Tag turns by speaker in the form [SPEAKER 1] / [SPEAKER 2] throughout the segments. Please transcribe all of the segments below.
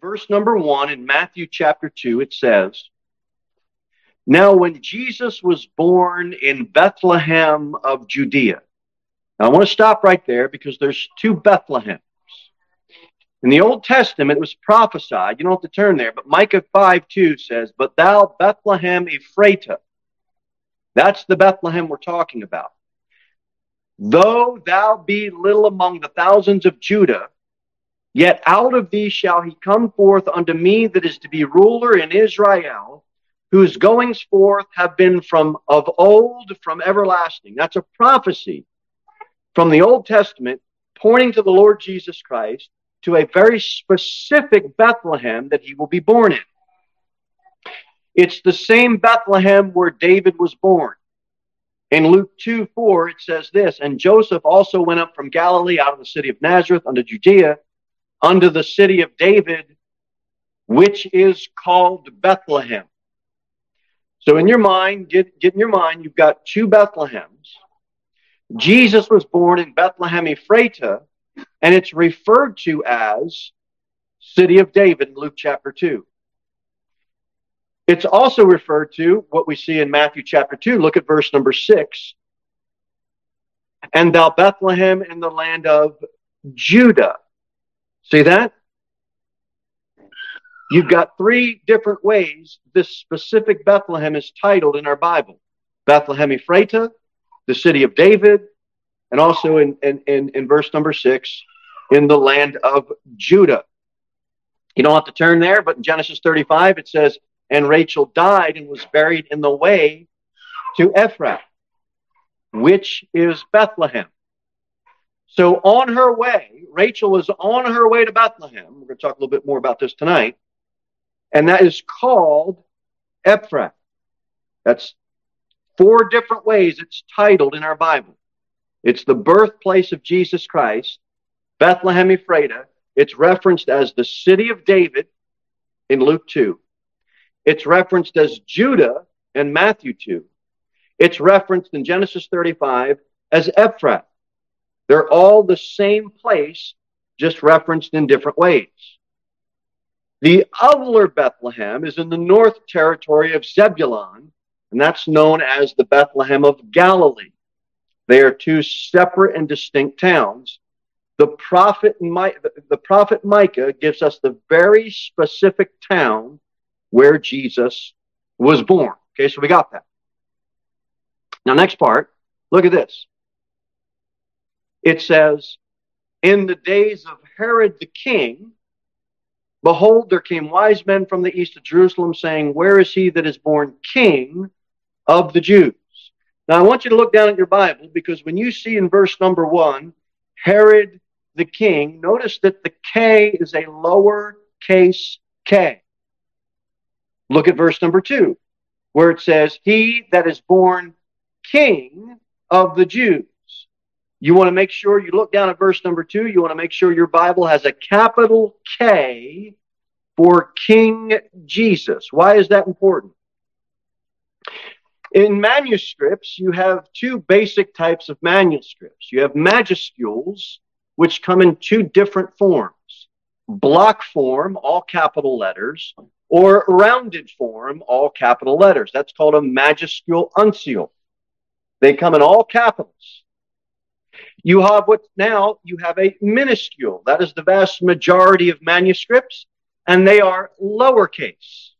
[SPEAKER 1] verse number one in Matthew chapter two, it says, Now when Jesus was born in Bethlehem of Judea, now I want to stop right there because there's two Bethlehems. In the Old Testament, it was prophesied. You don't have to turn there, but Micah 5 2 says, But thou, Bethlehem Ephratah, that's the Bethlehem we're talking about. Though thou be little among the thousands of Judah, yet out of thee shall he come forth unto me that is to be ruler in Israel, whose goings forth have been from of old, from everlasting. That's a prophecy from the Old Testament pointing to the Lord Jesus Christ to a very specific Bethlehem that he will be born in. It's the same Bethlehem where David was born. In Luke 2 4, it says this And Joseph also went up from Galilee out of the city of Nazareth unto Judea, unto the city of David, which is called Bethlehem. So, in your mind, get, get in your mind, you've got two Bethlehems. Jesus was born in Bethlehem Ephratah, and it's referred to as city of David in Luke chapter 2. It's also referred to what we see in Matthew chapter 2. Look at verse number 6. And thou Bethlehem in the land of Judah. See that? You've got three different ways this specific Bethlehem is titled in our Bible Bethlehem Ephratah, the city of David, and also in, in, in, in verse number six, in the land of Judah. You don't have to turn there, but in Genesis 35, it says, And Rachel died and was buried in the way to Ephrath, which is Bethlehem. So on her way, Rachel was on her way to Bethlehem. We're going to talk a little bit more about this tonight. And that is called Ephrath. That's four different ways it's titled in our Bible. It's the birthplace of Jesus Christ, Bethlehem Ephratah. It's referenced as the city of David in Luke 2. It's referenced as Judah in Matthew 2. It's referenced in Genesis 35 as Ephrath. They're all the same place, just referenced in different ways. The other Bethlehem is in the north territory of Zebulun, and that's known as the Bethlehem of Galilee. They are two separate and distinct towns. The prophet, the prophet Micah gives us the very specific town where Jesus was born. Okay, so we got that. Now, next part, look at this. It says, In the days of Herod the king, behold, there came wise men from the east of Jerusalem, saying, Where is he that is born king of the Jews? Now, I want you to look down at your Bible because when you see in verse number one, Herod the king, notice that the K is a lower case K. Look at verse number two, where it says, He that is born king of the Jews. You want to make sure you look down at verse number two. You want to make sure your Bible has a capital K for King Jesus. Why is that important? In manuscripts, you have two basic types of manuscripts. You have majuscules, which come in two different forms block form, all capital letters, or rounded form, all capital letters. That's called a majuscule uncial. They come in all capitals. You have what now you have a minuscule. That is the vast majority of manuscripts, and they are lowercase.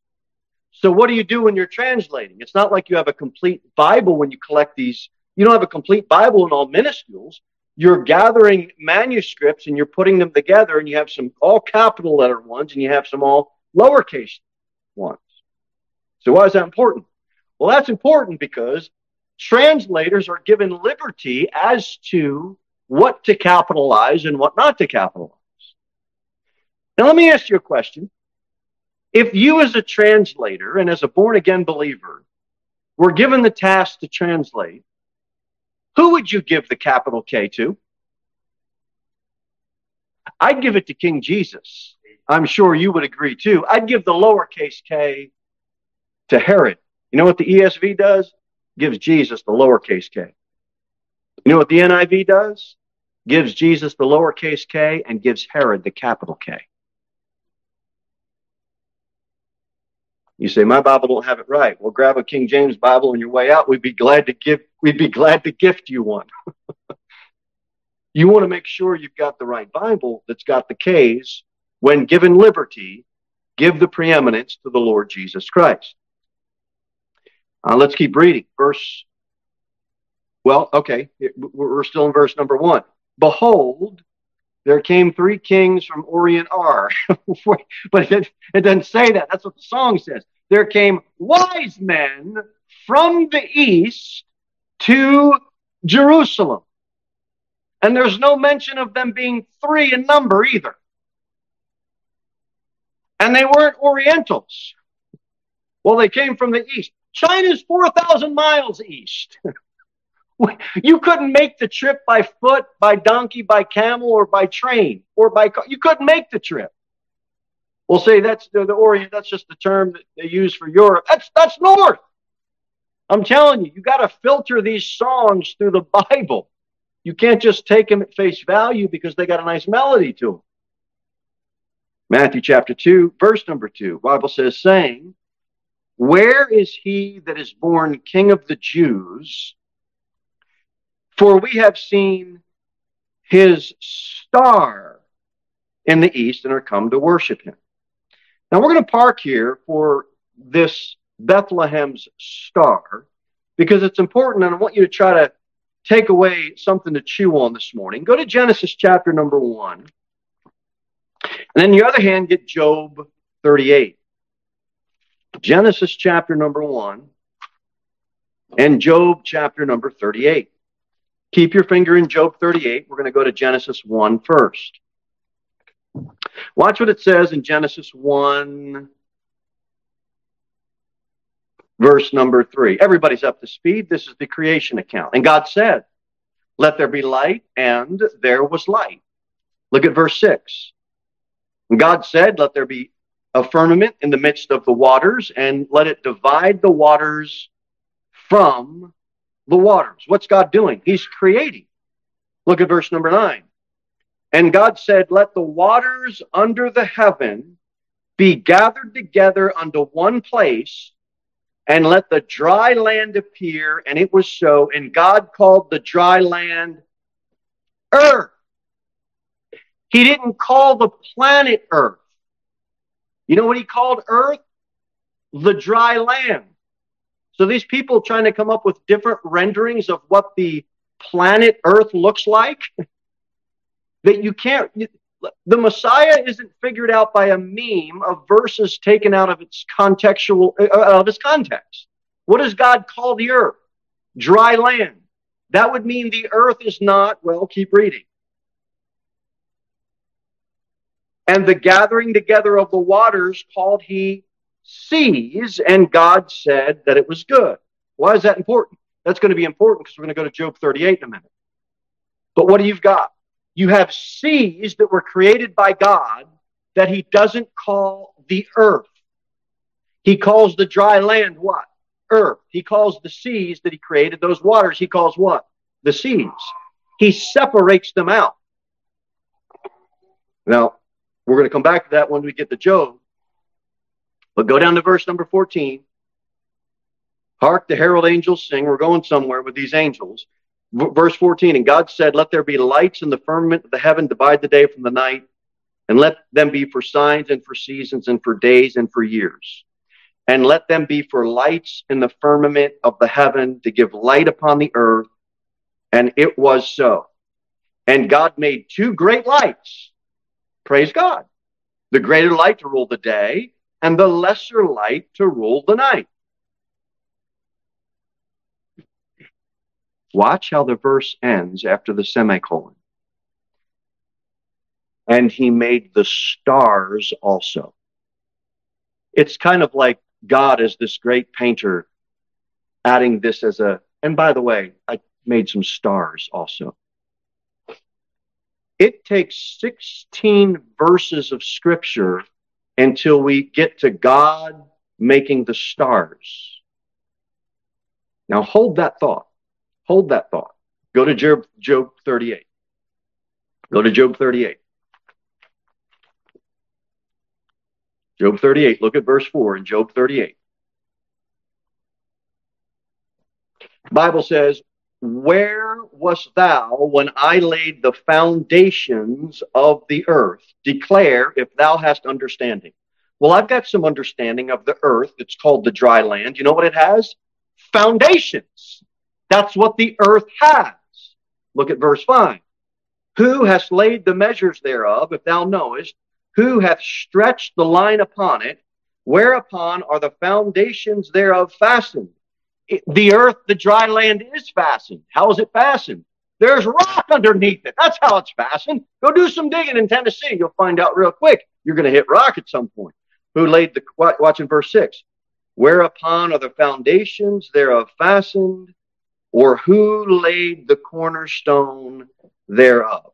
[SPEAKER 1] So what do you do when you're translating? It's not like you have a complete Bible when you collect these. You don't have a complete Bible in all minuscules. You're gathering manuscripts and you're putting them together, and you have some all capital letter ones and you have some all lowercase ones. So why is that important? Well, that's important because translators are given liberty as to what to capitalize and what not to capitalize. Now, let me ask you a question. If you, as a translator and as a born again believer, were given the task to translate, who would you give the capital K to? I'd give it to King Jesus. I'm sure you would agree too. I'd give the lowercase k to Herod. You know what the ESV does? Gives Jesus the lowercase k. You know what the NIV does? Gives Jesus the lowercase k and gives Herod the capital K. You say, my Bible don't have it right. Well, grab a King James Bible on your way out. We'd be glad to give, we'd be glad to gift you one. you want to make sure you've got the right Bible that's got the K's. When given liberty, give the preeminence to the Lord Jesus Christ. Uh, let's keep reading. Verse, well, okay, we're still in verse number one. Behold, there came three kings from Orient Ar. but it, it doesn't say that. That's what the song says. There came wise men from the east to Jerusalem. And there's no mention of them being three in number either. And they weren't Orientals. Well, they came from the east. China's 4,000 miles east. You couldn't make the trip by foot, by donkey, by camel, or by train, or by car. You couldn't make the trip. We'll say that's the, the Orient. That's just the term that they use for Europe. That's that's north. I'm telling you, you got to filter these songs through the Bible. You can't just take them at face value because they got a nice melody to them. Matthew chapter 2, verse number 2, Bible says, saying, Where is he that is born king of the Jews? For we have seen his star in the east and are come to worship him. Now we're going to park here for this Bethlehem's star because it's important and I want you to try to take away something to chew on this morning. Go to Genesis chapter number one. And then, the other hand, get Job 38. Genesis chapter number one and Job chapter number 38. Keep your finger in Job 38. We're going to go to Genesis 1 first. Watch what it says in Genesis 1, verse number 3. Everybody's up to speed. This is the creation account. And God said, Let there be light, and there was light. Look at verse 6. And God said, Let there be a firmament in the midst of the waters, and let it divide the waters from the waters. What's God doing? He's creating. Look at verse number nine. And God said, Let the waters under the heaven be gathered together unto one place, and let the dry land appear. And it was so. And God called the dry land earth. He didn't call the planet earth. You know what he called earth? The dry land. So these people trying to come up with different renderings of what the planet Earth looks like, that you can't, the Messiah isn't figured out by a meme of verses taken out of its contextual, uh, out of its context. What does God call the earth? Dry land. That would mean the earth is not, well, keep reading. And the gathering together of the waters called he seas, and God said that it was good. Why is that important? That's going to be important because we're going to go to Job 38 in a minute. But what do you've got? You have seas that were created by God that he doesn't call the earth. He calls the dry land what? Earth. He calls the seas that he created, those waters, he calls what? The seas. He separates them out. Now, we're going to come back to that when we get to Job. But go down to verse number 14. Hark, the herald angels sing. We're going somewhere with these angels. Verse 14, and God said, Let there be lights in the firmament of the heaven, divide the day from the night, and let them be for signs and for seasons and for days and for years. And let them be for lights in the firmament of the heaven to give light upon the earth. And it was so. And God made two great lights. Praise God. The greater light to rule the day and the lesser light to rule the night. Watch how the verse ends after the semicolon. And he made the stars also. It's kind of like God is this great painter adding this as a, and by the way, I made some stars also. It takes 16 verses of scripture until we get to God making the stars. Now hold that thought. Hold that thought. Go to Job, Job 38. Go to Job 38. Job 38. Look at verse 4 in Job 38. The Bible says, Where wast thou when I laid the foundations of the earth? Declare if thou hast understanding. Well, I've got some understanding of the earth. It's called the dry land. You know what it has? Foundations. That's what the earth has. Look at verse 5. Who has laid the measures thereof, if thou knowest? Who hath stretched the line upon it? Whereupon are the foundations thereof fastened? The earth, the dry land is fastened. How is it fastened? There's rock underneath it. That's how it's fastened. Go do some digging in Tennessee. You'll find out real quick. You're going to hit rock at some point. Who laid the, watch in verse 6. Whereupon are the foundations thereof fastened? Or who laid the cornerstone thereof?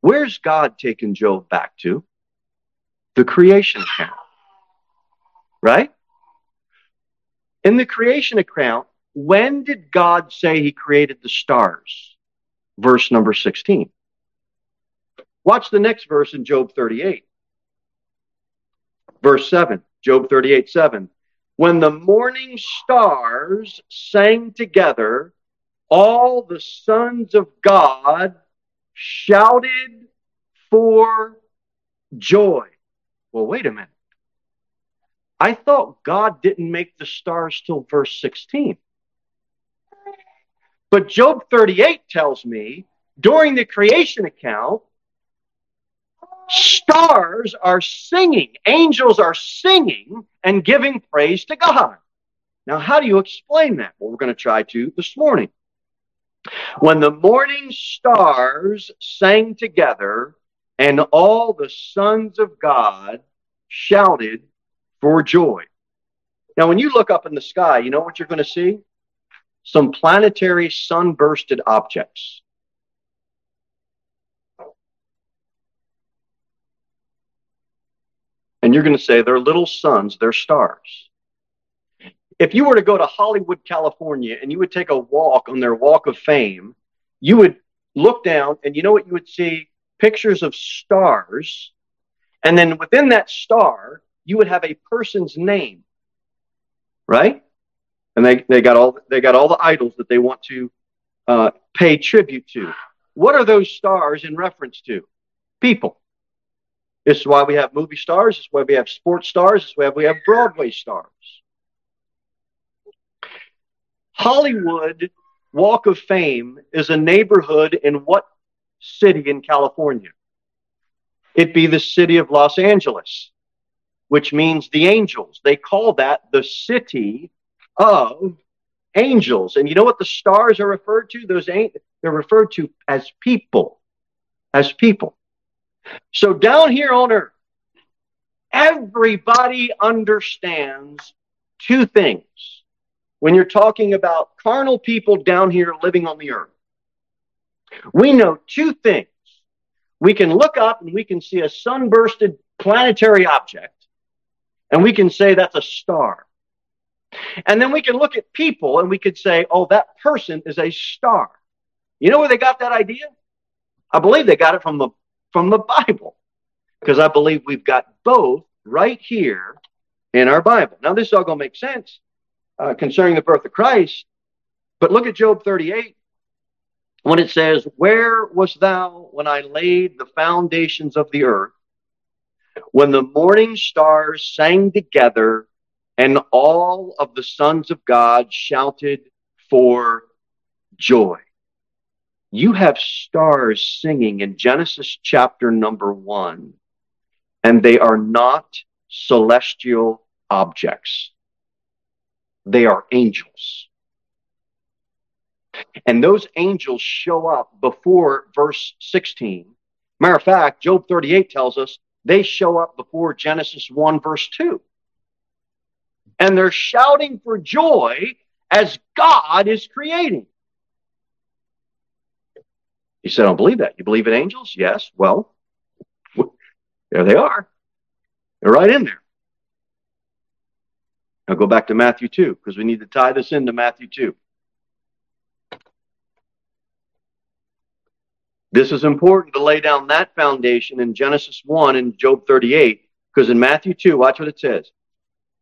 [SPEAKER 1] Where's God taking Job back to? The creation account. Right? In the creation account, when did God say he created the stars? Verse number 16. Watch the next verse in Job 38. Verse 7, Job 38 7. When the morning stars sang together, all the sons of God shouted for joy. Well, wait a minute. I thought God didn't make the stars till verse 16. But Job 38 tells me during the creation account, stars are singing, angels are singing and giving praise to God. Now, how do you explain that? Well, we're going to try to this morning. When the morning stars sang together and all the sons of God shouted for joy. Now, when you look up in the sky, you know what you're going to see? Some planetary sunbursted objects. And you're going to say they're little suns, they're stars. If you were to go to Hollywood, California, and you would take a walk on their walk of fame, you would look down and you know what you would see? Pictures of stars. And then within that star, you would have a person's name. Right? And they, they got all they got all the idols that they want to uh, pay tribute to. What are those stars in reference to? People. This is why we have movie stars. This is why we have sports stars. This is why we have Broadway stars. Hollywood Walk of Fame is a neighborhood in what city in California? It be the city of Los Angeles, which means the angels. They call that the city of angels. And you know what the stars are referred to? Those ain't they're referred to as people. As people. So down here on earth, everybody understands two things when you're talking about carnal people down here living on the earth. We know two things. We can look up and we can see a sunbursted planetary object, and we can say that's a star. And then we can look at people and we could say, oh, that person is a star. You know where they got that idea? I believe they got it from the from the Bible. Because I believe we've got both right here in our Bible. Now, this is all going to make sense uh, concerning the birth of Christ. But look at Job 38 when it says, Where was thou when I laid the foundations of the earth? When the morning stars sang together and all of the sons of God shouted for joy you have stars singing in Genesis chapter number one, and they are not celestial objects. They are angels. And those angels show up before verse 16. Matter of fact, Job 38 tells us they show up before Genesis 1, verse 2. And they're shouting for joy as God is creating. He said, I don't believe that. You believe in angels? Yes. Well, there they are. They're right in there. Now go back to Matthew 2 because we need to tie this into Matthew 2. This is important to lay down that foundation in Genesis 1 and Job 38 Because in Matthew 2, watch what it says.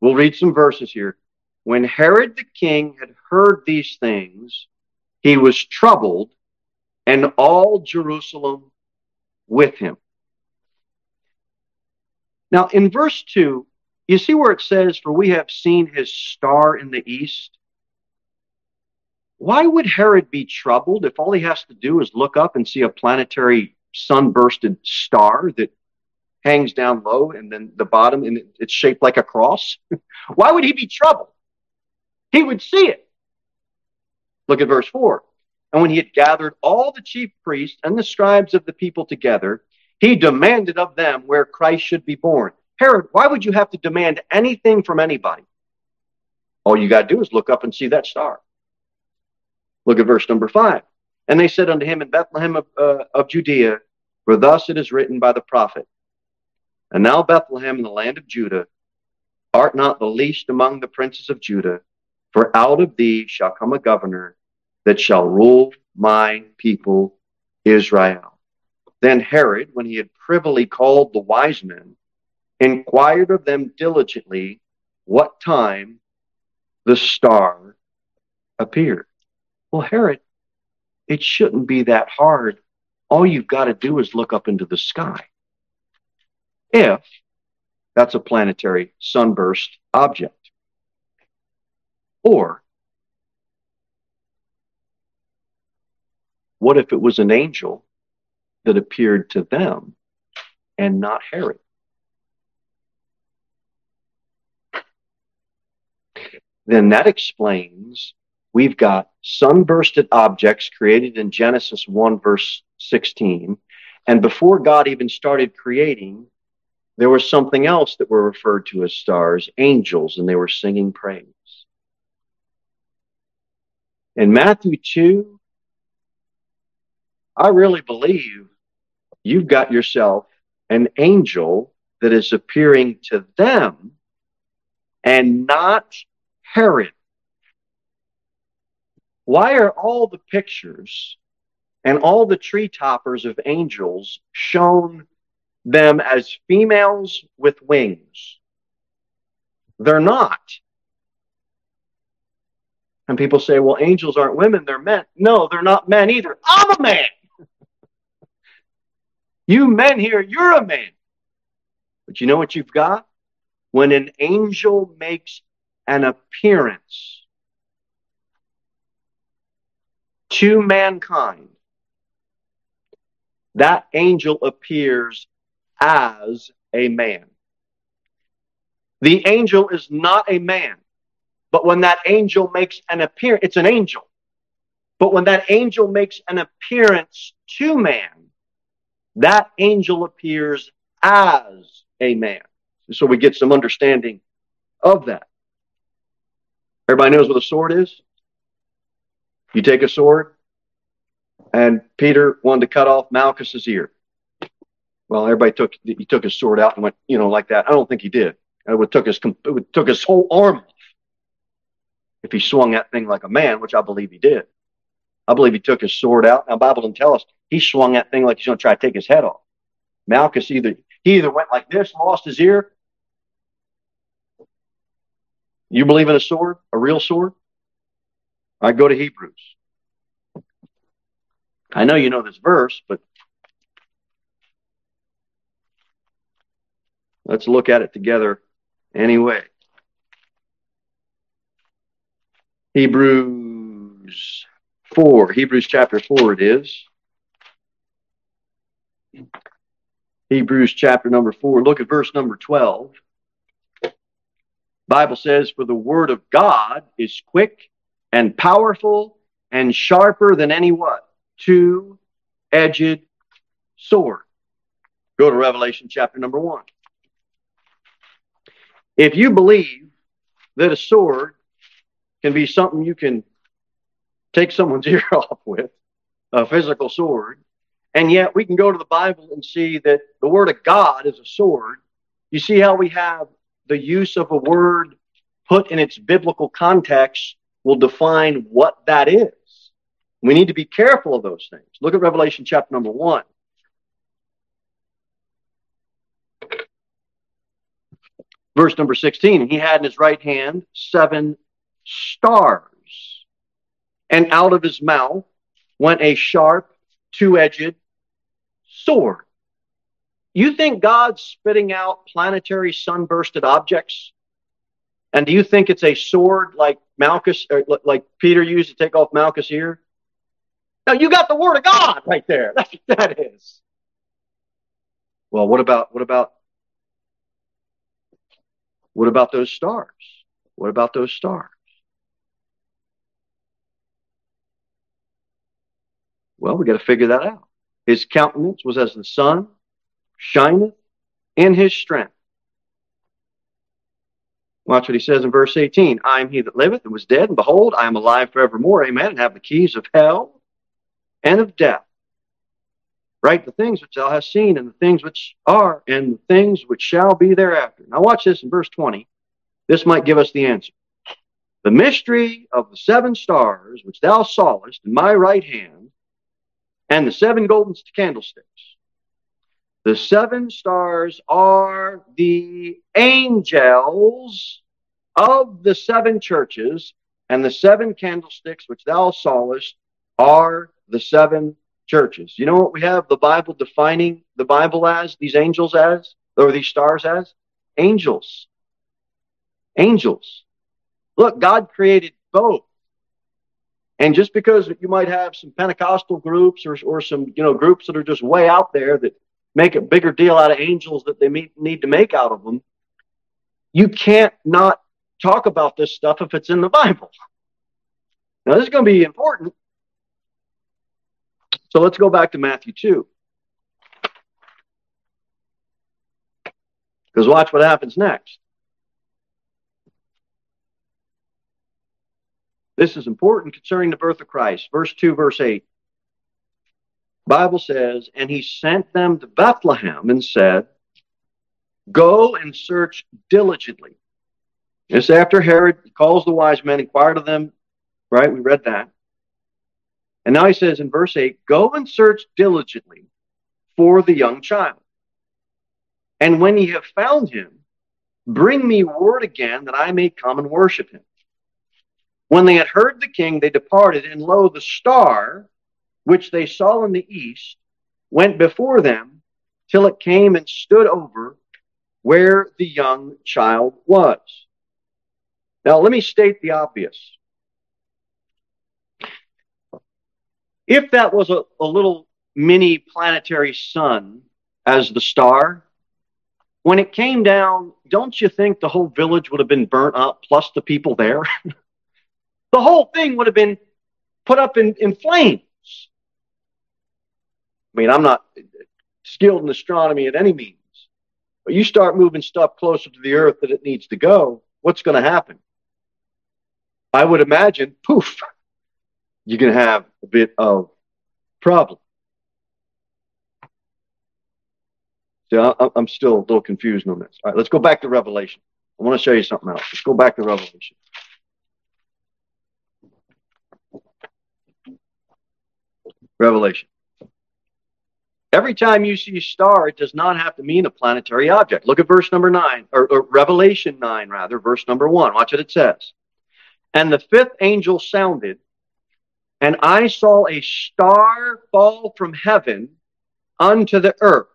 [SPEAKER 1] We'll read some verses here. When Herod the king had heard these things, he was troubled, and all Jerusalem with him. Now, in verse 2, you see where it says, For we have seen his star in the east? Why would Herod be troubled if all he has to do is look up and see a planetary sunbursted star that hangs down low and then the bottom and it's shaped like a cross? Why would he be troubled? He would see it. Look at verse 4. And when he had gathered all the chief priests and the scribes of the people together, he demanded of them where Christ should be born. Herod, why would you have to demand anything from anybody? All you got to do is look up and see that star. Look at verse number five. And they said unto him in Bethlehem of, uh, of Judea, for thus it is written by the prophet. And now Bethlehem in the land of Judah, art not the least among the princes of Judah, for out of thee shall come a governor that shall rule my people Israel. Then Herod, when he had privily called the wise men, inquired of them diligently what time the star appeared. Well, Herod, it shouldn't be that hard. All you've got to do is look up into the sky. If that's a planetary sunburst object. Or what if it was an angel that appeared to them and not Herod? Then that explains we've got sunbursted objects created in Genesis 1, verse 16. And before God even started creating, there was something else that were referred to as stars, angels, and they were singing praise. In Matthew 2, I really believe you've got yourself an angel that is appearing to them and not Herod. Why are all the pictures and all the tree toppers of angels shown them as females with wings? They're not. And people say, well, angels aren't women, they're men. No, they're not men either. I'm a man. you men here, you're a man. But you know what you've got? When an angel makes an appearance to mankind, that angel appears as a man. The angel is not a man. But when that angel makes an appearance, it's an angel. But when that angel makes an appearance to man, that angel appears as a man. So we get some understanding of that. Everybody knows what a sword is? You take a sword, and Peter wanted to cut off Malchus's ear. Well, everybody took he took his sword out and went, you know, like that. I don't think he did. It would took his it would took his whole arm off if he swung that thing like a man, which I believe he did. I believe he took his sword out. Now, Bible doesn't tell us he swung that thing like he's going to try to take his head off. Malchus either he either went like this, lost his ear. You believe in a sword, a real sword? I go to Hebrews. I know you know this verse, but let's look at it together anyway. Hebrews 4. Hebrews chapter 4 it is. Hebrews chapter number 4. Look at verse number 12. Bible says, For the word of God is quick and powerful and sharper than any what? Two-edged sword. Go to Revelation chapter number 1. If you believe that a sword can be something you can take someone's ear off with, a physical sword. And yet we can go to the Bible and see that the Word of God is a sword. You see how we have the use of a word put in its biblical context will define what that is. We need to be careful of those things. Look at Revelation chapter number one. Verse number 16, he had in his right hand seven stars. And out of his mouth went a sharp, two-edged sword. You think God's spitting out planetary sunbursted objects? And do you think it's a sword like Malchus, like Peter used to take off Malchus' ear? Now you got the word of God right there. That's what that is. Well, what about what about what about those stars? What about those stars? Well, we got to figure that out. His countenance was as the sun shineth in his strength. Watch what he says in verse 18. I am he that liveth and was dead, and behold, I am alive forevermore. Amen. And have the keys of hell and of death. Right? The things which thou hast seen, and the things which are, and the things which shall be thereafter. Now, watch this in verse 20. This might give us the answer. The mystery of the seven stars which thou sawest in my right hand, and the seven golden candlesticks. The seven stars are the angels of the seven churches, and the seven candlesticks which thou sawest are the seven churches. You know what we have the Bible defining the Bible as, these angels as, or these stars as? Angels. Angels. Look, God created both. And just because you might have some Pentecostal groups or, or some, you know, groups that are just way out there that make a bigger deal out of angels that they need to make out of them, you can't not talk about this stuff if it's in the Bible. Now, this is going to be important so let's go back to Matthew 2. Because watch what happens next. This is important concerning the birth of Christ. Verse 2, verse 8. Bible says, And he sent them to Bethlehem and said, Go and search diligently. This after Herod calls the wise men, inquired of them, right? We read that. And now he says in verse 8, Go and search diligently for the young child. And when ye have found him, bring me word again that I may come and worship him. When they had heard the king, they departed, and lo, the star which they saw in the east went before them till it came and stood over where the young child was. Now, let me state the obvious. if that was a, a little mini planetary sun as the star, when it came down, don't you think the whole village would have been burnt up, plus the people there? the whole thing would have been put up in, in flames. I mean, I'm not skilled in astronomy at any means, but you start moving stuff closer to the Earth that it needs to go, what's going to happen? I would imagine, poof, you're going to have a bit of problem. I, I'm still a little confused on this. All right, let's go back to Revelation. I want to show you something else. Let's go back to Revelation. Revelation. Every time you see a star, it does not have to mean a planetary object. Look at verse number nine, or, or, Revelation 9, rather, verse number one. Watch what it says. And the fifth angel sounded, and I saw a star fall from heaven unto the earth.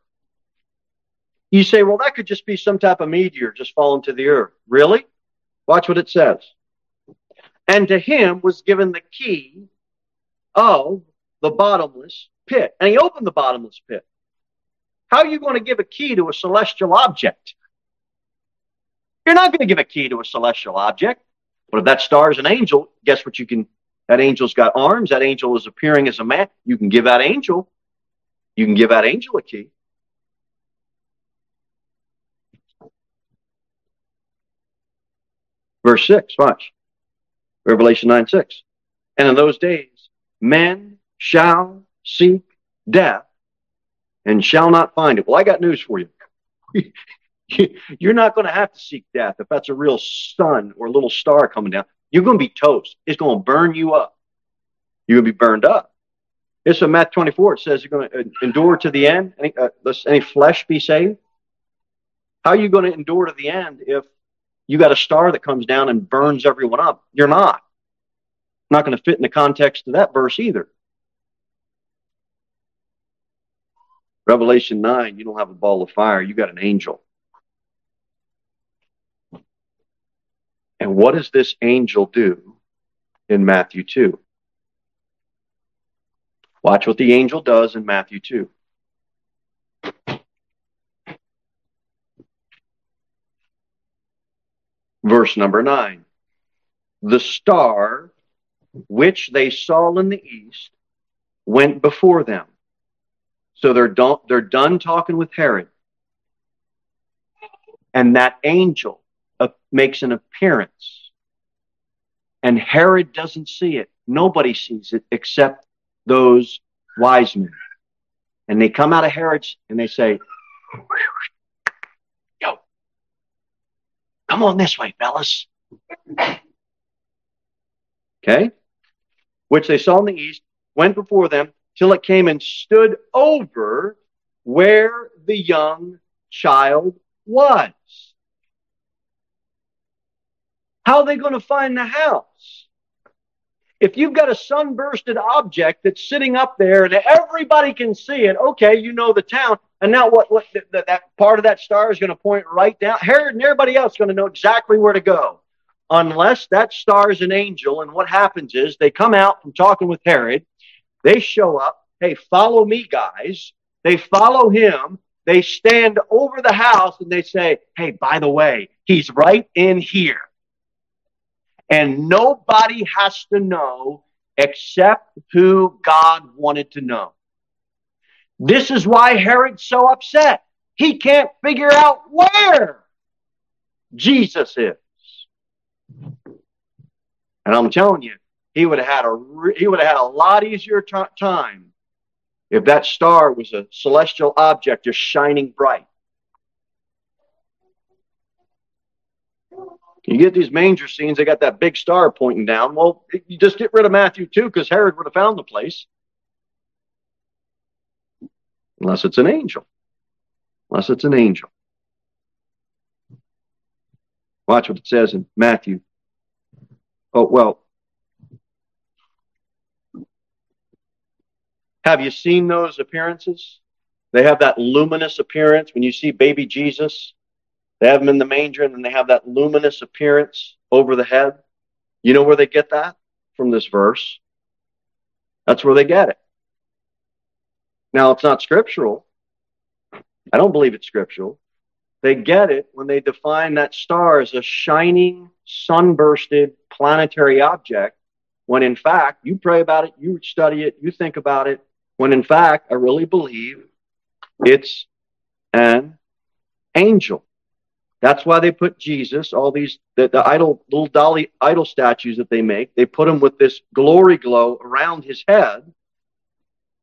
[SPEAKER 1] You say, well, that could just be some type of meteor just falling to the earth. Really? Watch what it says. And to him was given the key of the bottomless pit. And he opened the bottomless pit. How are you going to give a key to a celestial object? You're not going to give a key to a celestial object. But if that star is an angel, guess what you can that angel's got arms. That angel is appearing as a man. You can give that angel. You can give that angel a key. Verse 6, watch. Revelation 9 6. And in those days, men shall seek death and shall not find it. Well, I got news for you. You're not going to have to seek death if that's a real sun or a little star coming down. You're going to be toast. It's going to burn you up. You're going to be burned up. It's in Matthew 24. It says you're going to endure to the end. Any, uh, any flesh be saved? How are you going to endure to the end if you got a star that comes down and burns everyone up? You're not. Not going to fit in the context of that verse either. Revelation 9, you don't have a ball of fire, you got an angel. And what does this angel do in Matthew 2? Watch what the angel does in Matthew 2. Verse number 9. The star which they saw in the east went before them. So they're done, they're done talking with Herod. And that angel uh, makes an appearance. And Herod doesn't see it. Nobody sees it except those wise men. And they come out of Herod's and they say, Yo, come on this way, fellas. Okay? Which they saw in the east, went before them till it came and stood over where the young child was. How are they going to find the house? If you've got a sunbursted object that's sitting up there and everybody can see it, okay, you know the town. And now what, what that part of that star is going to point right down. Herod and everybody else is going to know exactly where to go. Unless that star is an angel. And what happens is they come out from talking with Herod. They show up. Hey, follow me, guys. They follow him. They stand over the house and they say, Hey, by the way, he's right in here. And nobody has to know except who God wanted to know. This is why Herod's so upset. He can't figure out where Jesus is. And I'm telling you, he would have had a he would have had a lot easier t- time if that star was a celestial object just shining bright. You get these manger scenes, they got that big star pointing down. Well, you just get rid of Matthew too, because Herod would have found the place. Unless it's an angel. Unless it's an angel. Watch what it says in Matthew. Oh, well. Have you seen those appearances? They have that luminous appearance when you see baby Jesus they have them in the manger and then they have that luminous appearance over the head. You know where they get that? From this verse. That's where they get it. Now, it's not scriptural. I don't believe it's scriptural. They get it when they define that star as a shining, sunbursted planetary object, when in fact, you pray about it, you study it, you think about it, when in fact, I really believe it's an angel. That's why they put Jesus, all these, the, the idol, little dolly idol statues that they make, they put them with this glory glow around his head,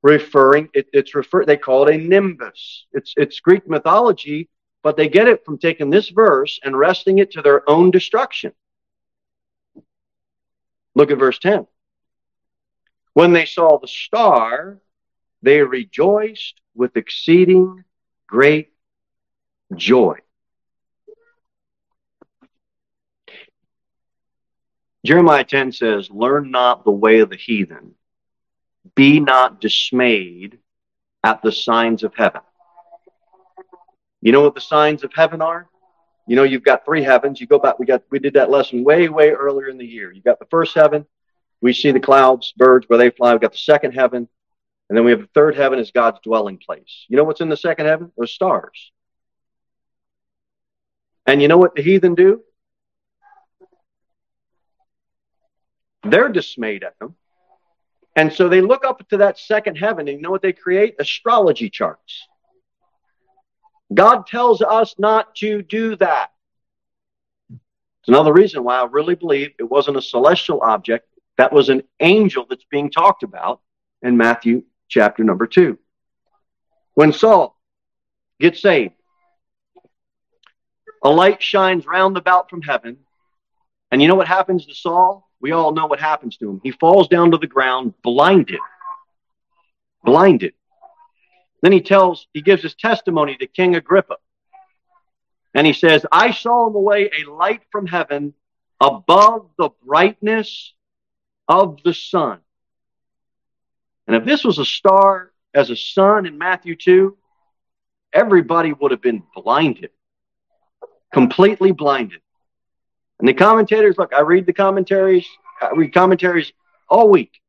[SPEAKER 1] referring, it, it's refer, they call it a nimbus. It's, it's Greek mythology, but they get it from taking this verse and wresting it to their own destruction. Look at verse 10. When they saw the star, they rejoiced with exceeding great joy. Jeremiah 10 says, Learn not the way of the heathen. Be not dismayed at the signs of heaven. You know what the signs of heaven are? You know, you've got three heavens. You go back, we got we did that lesson way, way earlier in the year. You got the first heaven, we see the clouds, birds where they fly. We've got the second heaven, and then we have the third heaven is God's dwelling place. You know what's in the second heaven? Those stars. And you know what the heathen do? They're dismayed at them. And so they look up to that second heaven, and you know what they create? Astrology charts. God tells us not to do that. It's another reason why I really believe it wasn't a celestial object, that was an angel that's being talked about in Matthew chapter number two. When Saul gets saved, a light shines round about from heaven. And you know what happens to Saul? We all know what happens to him. He falls down to the ground, blinded. Blinded. Then he tells, he gives his testimony to King Agrippa. And he says, I saw in the way a light from heaven above the brightness of the sun. And if this was a star as a sun in Matthew 2, everybody would have been blinded, completely blinded. And the commentators, look, I read the commentaries, I read commentaries all week.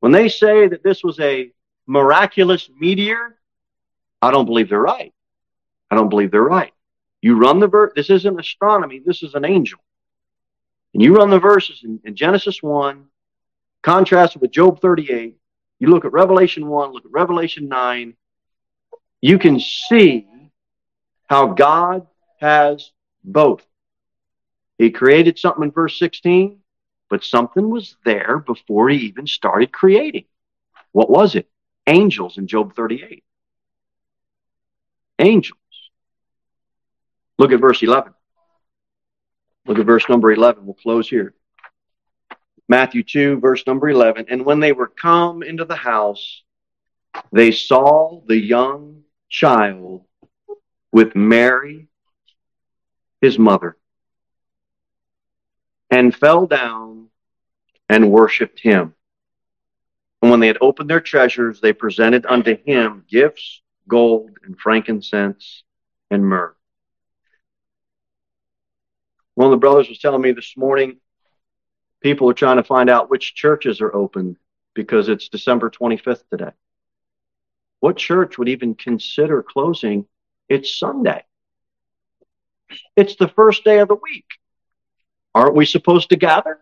[SPEAKER 1] When they say that this was a miraculous meteor, I don't believe they're right. I don't believe they're right. You run the verse, this isn't astronomy, this is an angel. And you run the verses in, in Genesis 1, contrast it with Job 38, you look at Revelation 1, look at Revelation 9, you can see how God has both. He created something in verse 16, but something was there before he even started creating. What was it? Angels in Job 38. Angels. Look at verse 11. Look at verse number 11. We'll close here. Matthew 2, verse number 11. And when they were come into the house, they saw the young child with Mary, his mother, and fell down and worshiped him. And when they had opened their treasures, they presented unto him gifts, gold, and frankincense, and myrrh. One of the brothers was telling me this morning people are trying to find out which churches are open because it's December 25th today. What church would even consider closing? It's Sunday. It's the first day of the week. Aren't we supposed to gather?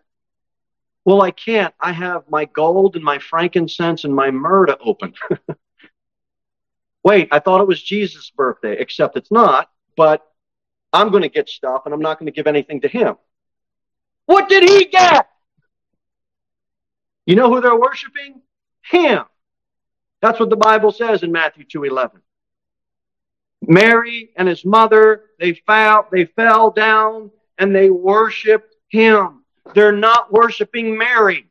[SPEAKER 1] Well, I can't. I have my gold and my frankincense and my myrrh to open. Wait, I thought it was Jesus' birthday, except it's not, but I'm going to get stuff and I'm not going to give anything to him. What did he get? You know who they're worshiping? Him. That's what the Bible says in Matthew 2:11. Mary and his mother, they fell, they fell down and they worshiped him. They're not worshiping Mary.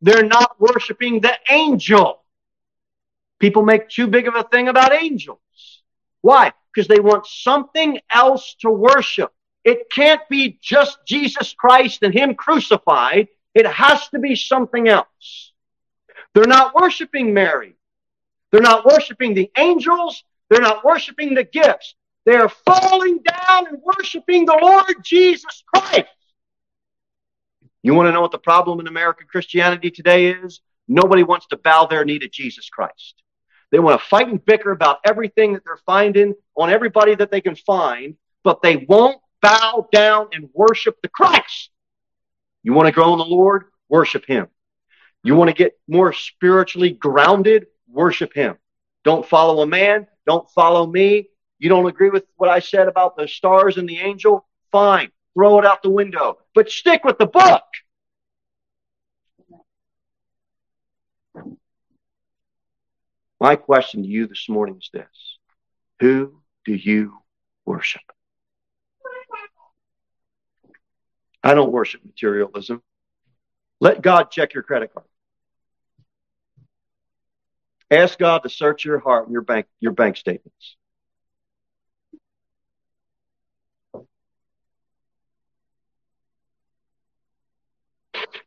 [SPEAKER 1] They're not worshiping the angel. People make too big of a thing about angels. Why? Because they want something else to worship. It can't be just Jesus Christ and Him crucified. It has to be something else. They're not worshiping Mary. They're not worshiping the angels. They're not worshiping the gifts. They're falling down and worshiping the Lord Jesus Christ. You want to know what the problem in American Christianity today is? Nobody wants to bow their knee to Jesus Christ. They want to fight and bicker about everything that they're finding on everybody that they can find, but they won't bow down and worship the Christ. You want to grow in the Lord? Worship Him. You want to get more spiritually grounded? Worship Him. Don't follow a man. Don't follow me. You don't agree with what I said about the stars and the angel? Fine. Throw it out the window. But stick with the book. My question to you this morning is this Who do you worship? I don't worship materialism. Let God check your credit card. Ask God to search your heart and your bank, your bank statements.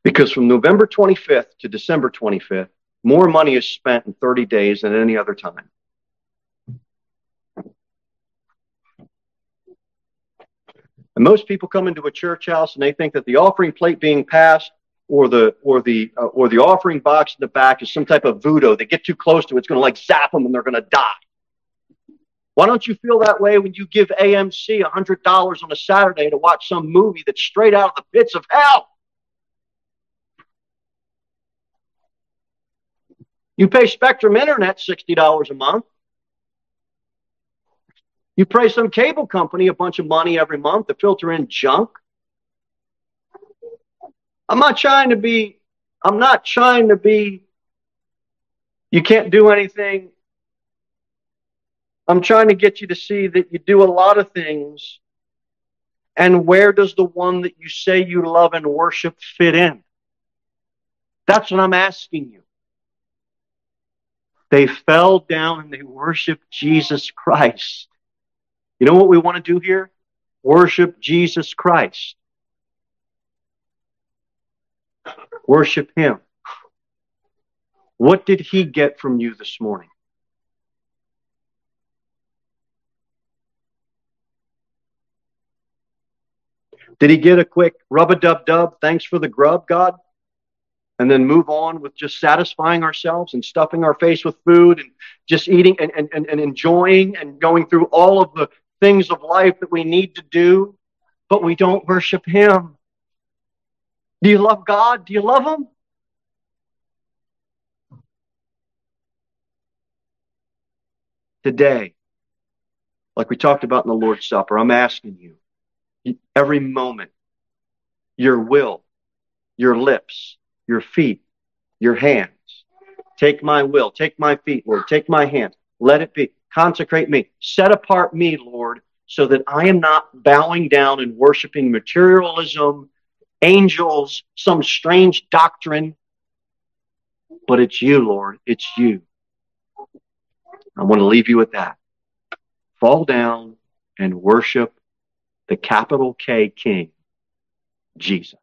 [SPEAKER 1] Because from November 25th to December 25th, more money is spent in 30 days than any other time. And most people come into a church house and they think that the offering plate being passed or the or the uh, or the offering box in the back is some type of voodoo. They get too close to it, it's going to like zap them and they're going to die. Why don't you feel that way when you give AMC $100 on a Saturday to watch some movie that's straight out of the pits of hell? You pay Spectrum Internet $60 a month. You pay some cable company a bunch of money every month to filter in junk. I'm not trying to be, I'm not trying to be, you can't do anything. I'm trying to get you to see that you do a lot of things. And where does the one that you say you love and worship fit in? That's what I'm asking you. They fell down and they worshiped Jesus Christ. You know what we want to do here? Worship Jesus Christ. Worship Him. What did He get from you this morning? Did he get a quick rub a dub dub, thanks for the grub, God? And then move on with just satisfying ourselves and stuffing our face with food and just eating and, and, and, enjoying and going through all of the things of life that we need to do, but we don't worship him. Do you love God? Do you love him? Today, like we talked about in the Lord's Supper, I'm asking you every moment. Your will, your lips, your feet, your hands. Take my will, take my feet, Lord, take my hands. Let it be. Consecrate me. Set apart me, Lord, so that I am not bowing down and worshiping materialism, angels, some strange doctrine. But it's you, Lord. It's you. I want to leave you with that. Fall down and worship the capital K King, Jesus.